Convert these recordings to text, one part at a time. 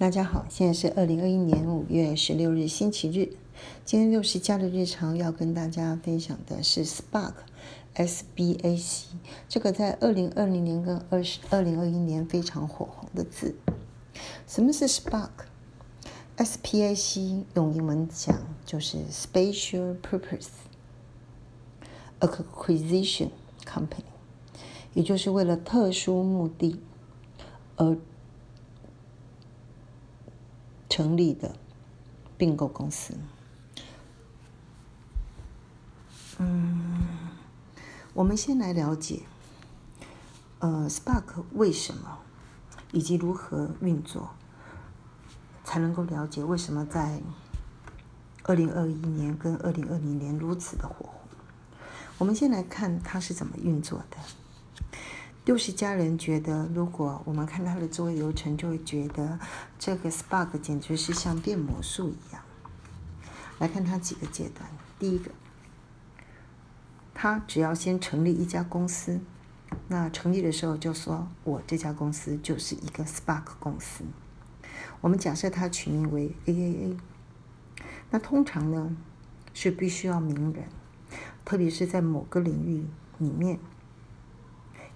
大家好，现在是二零二一年五月十六日星期日。今天六十加的日常要跟大家分享的是 SPAC，S B A C，这个在二零二零年跟二十二零二一年非常火红的字。什么是 SPAC？S P A C 用英文讲就是 spatial Purpose Acquisition Company，也就是为了特殊目的而。成立的并购公司。嗯，我们先来了解，呃，Spark 为什么以及如何运作，才能够了解为什么在二零二一年跟二零二零年如此的火红。我们先来看它是怎么运作的。六十家人觉得，如果我们看他的作业流程，就会觉得这个 Spark 简直是像变魔术一样。来看它几个阶段，第一个，他只要先成立一家公司，那成立的时候就说我这家公司就是一个 Spark 公司。我们假设它取名为 AAA，那通常呢是必须要名人，特别是在某个领域里面。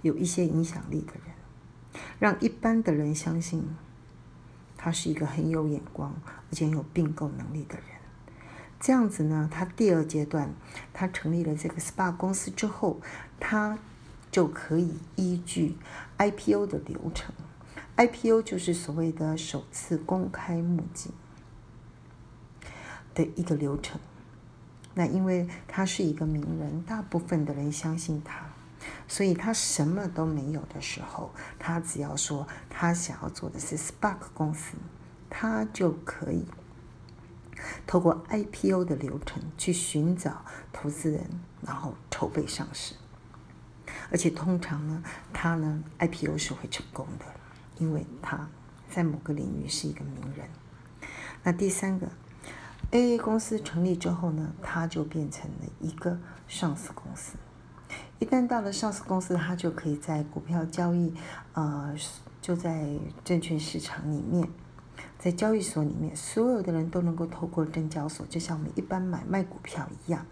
有一些影响力的人，让一般的人相信他是一个很有眼光而且有并购能力的人。这样子呢，他第二阶段，他成立了这个 SPA 公司之后，他就可以依据 IPO 的流程，IPO 就是所谓的首次公开募集的一个流程。那因为他是一个名人，大部分的人相信他。所以他什么都没有的时候，他只要说他想要做的是 Spark 公司，他就可以透过 IPO 的流程去寻找投资人，然后筹备上市。而且通常呢，他呢 IPO 是会成功的，因为他在某个领域是一个名人。那第三个，AA 公司成立之后呢，他就变成了一个上市公司。一旦到了上市公司，他就可以在股票交易，呃，就在证券市场里面，在交易所里面，所有的人都能够透过证交所，就像我们一般买卖股票一样，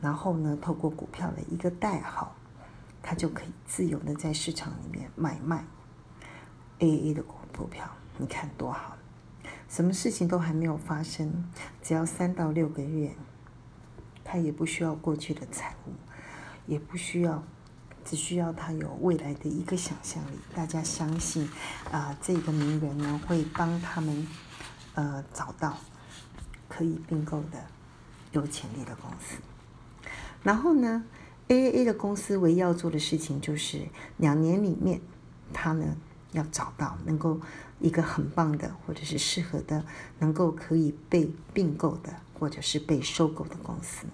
然后呢，透过股票的一个代号，他就可以自由的在市场里面买卖 A A 的股股票。你看多好，什么事情都还没有发生，只要三到六个月，他也不需要过去的财务。也不需要，只需要他有未来的一个想象力。大家相信，啊，这个名人呢会帮他们，呃，找到可以并购的有潜力的公司。然后呢，AAA 的公司唯一要做的事情就是两年里面，他呢要找到能够一个很棒的或者是适合的，能够可以被并购的或者是被收购的公司。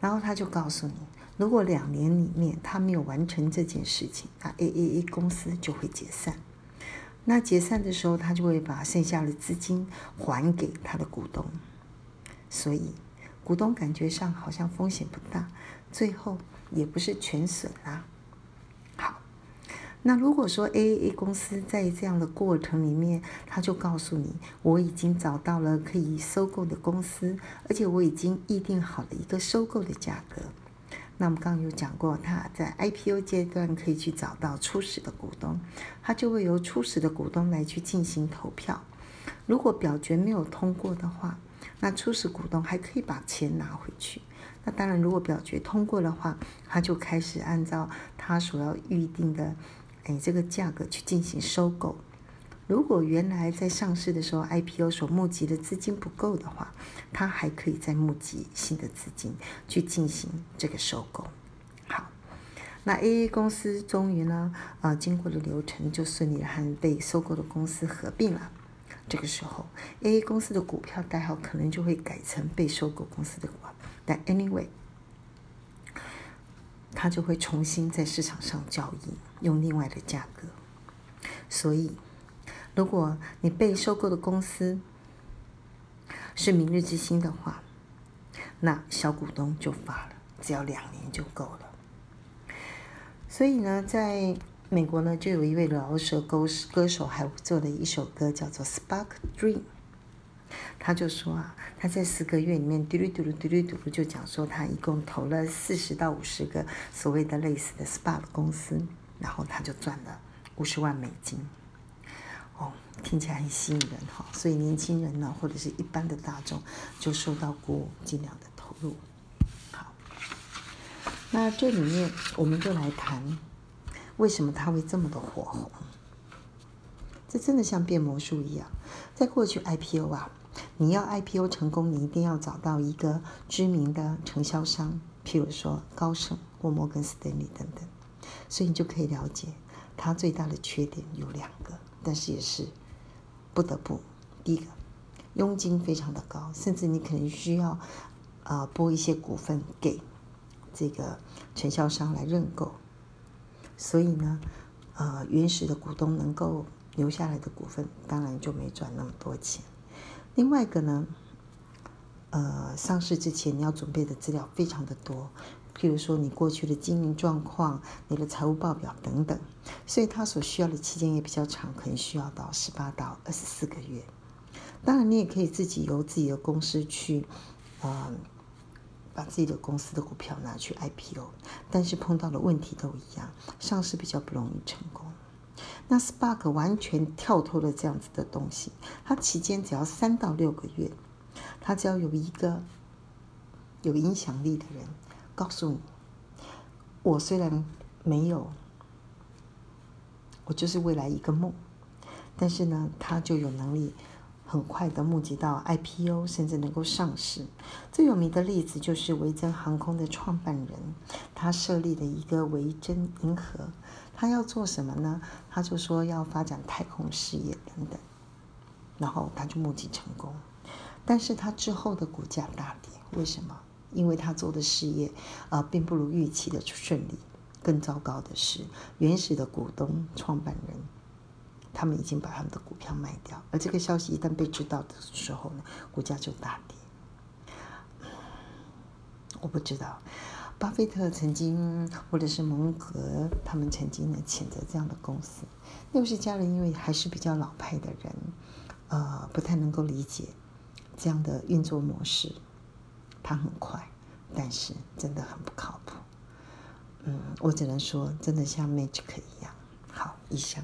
然后他就告诉你。如果两年里面他没有完成这件事情，那 AAA 公司就会解散。那解散的时候，他就会把剩下的资金还给他的股东。所以，股东感觉上好像风险不大，最后也不是全损啦。好，那如果说 AAA 公司在这样的过程里面，他就告诉你，我已经找到了可以收购的公司，而且我已经议定好了一个收购的价格。那我们刚刚有讲过，他在 IPO 阶段可以去找到初始的股东，他就会由初始的股东来去进行投票。如果表决没有通过的话，那初始股东还可以把钱拿回去。那当然，如果表决通过的话，他就开始按照他所要预定的，哎，这个价格去进行收购。如果原来在上市的时候 IPO 所募集的资金不够的话，他还可以再募集新的资金去进行这个收购。好，那 AA 公司终于呢，啊，经过了流程就顺利的和被收购的公司合并了。这个时候，AA 公司的股票代号可能就会改成被收购公司的股票，但 anyway，它就会重新在市场上交易，用另外的价格，所以。如果你被收购的公司是明日之星的话，那小股东就发了，只要两年就够了。所以呢，在美国呢就有一位饶舌歌歌手，还做了一首歌叫做《Spark Dream》。他就说啊，他在四个月里面嘟噜嘟噜嘟噜嘟噜就讲说，他一共投了四十到五十个所谓的类似的 SPA 的公司，然后他就赚了五十万美金。哦，听起来很吸引人哈，所以年轻人呢，或者是一般的大众就受到鼓舞，尽量的投入。好，那这里面我们就来谈，为什么它会这么的火红？这真的像变魔术一样，在过去 IPO 啊。你要 IPO 成功，你一定要找到一个知名的承销商，譬如说高盛或摩根斯丹利等等，所以你就可以了解它最大的缺点有两个，但是也是不得不。第一个，佣金非常的高，甚至你可能需要啊拨一些股份给这个承销商来认购，所以呢，呃，原始的股东能够留下来的股份，当然就没赚那么多钱。另外一个呢，呃，上市之前你要准备的资料非常的多，譬如说你过去的经营状况、你的财务报表等等，所以他所需要的期间也比较长，可能需要到十八到二十四个月。当然，你也可以自己由自己的公司去，呃，把自己的公司的股票拿去 IPO，但是碰到的问题都一样，上市比较不容易成功。那 Spark 完全跳脱了这样子的东西，它期间只要三到六个月，它只要有一个有影响力的人告诉你，我虽然没有，我就是未来一个梦，但是呢，他就有能力很快的募集到 IPO，甚至能够上市。最有名的例子就是维珍航空的创办人，他设立了一个维珍银河。他要做什么呢？他就说要发展太空事业等等，然后他就募集成功，但是他之后的股价大跌，为什么？因为他做的事业啊，并不如预期的顺利。更糟糕的是，原始的股东、创办人，他们已经把他们的股票卖掉，而这个消息一旦被知道的时候呢，股价就大跌。我不知道。巴菲特曾经，或者是蒙格，他们曾经呢谴责这样的公司。六世家人因为还是比较老派的人，呃，不太能够理解这样的运作模式。他很快，但是真的很不靠谱。嗯，我只能说，真的像 magic 一样。好，以上。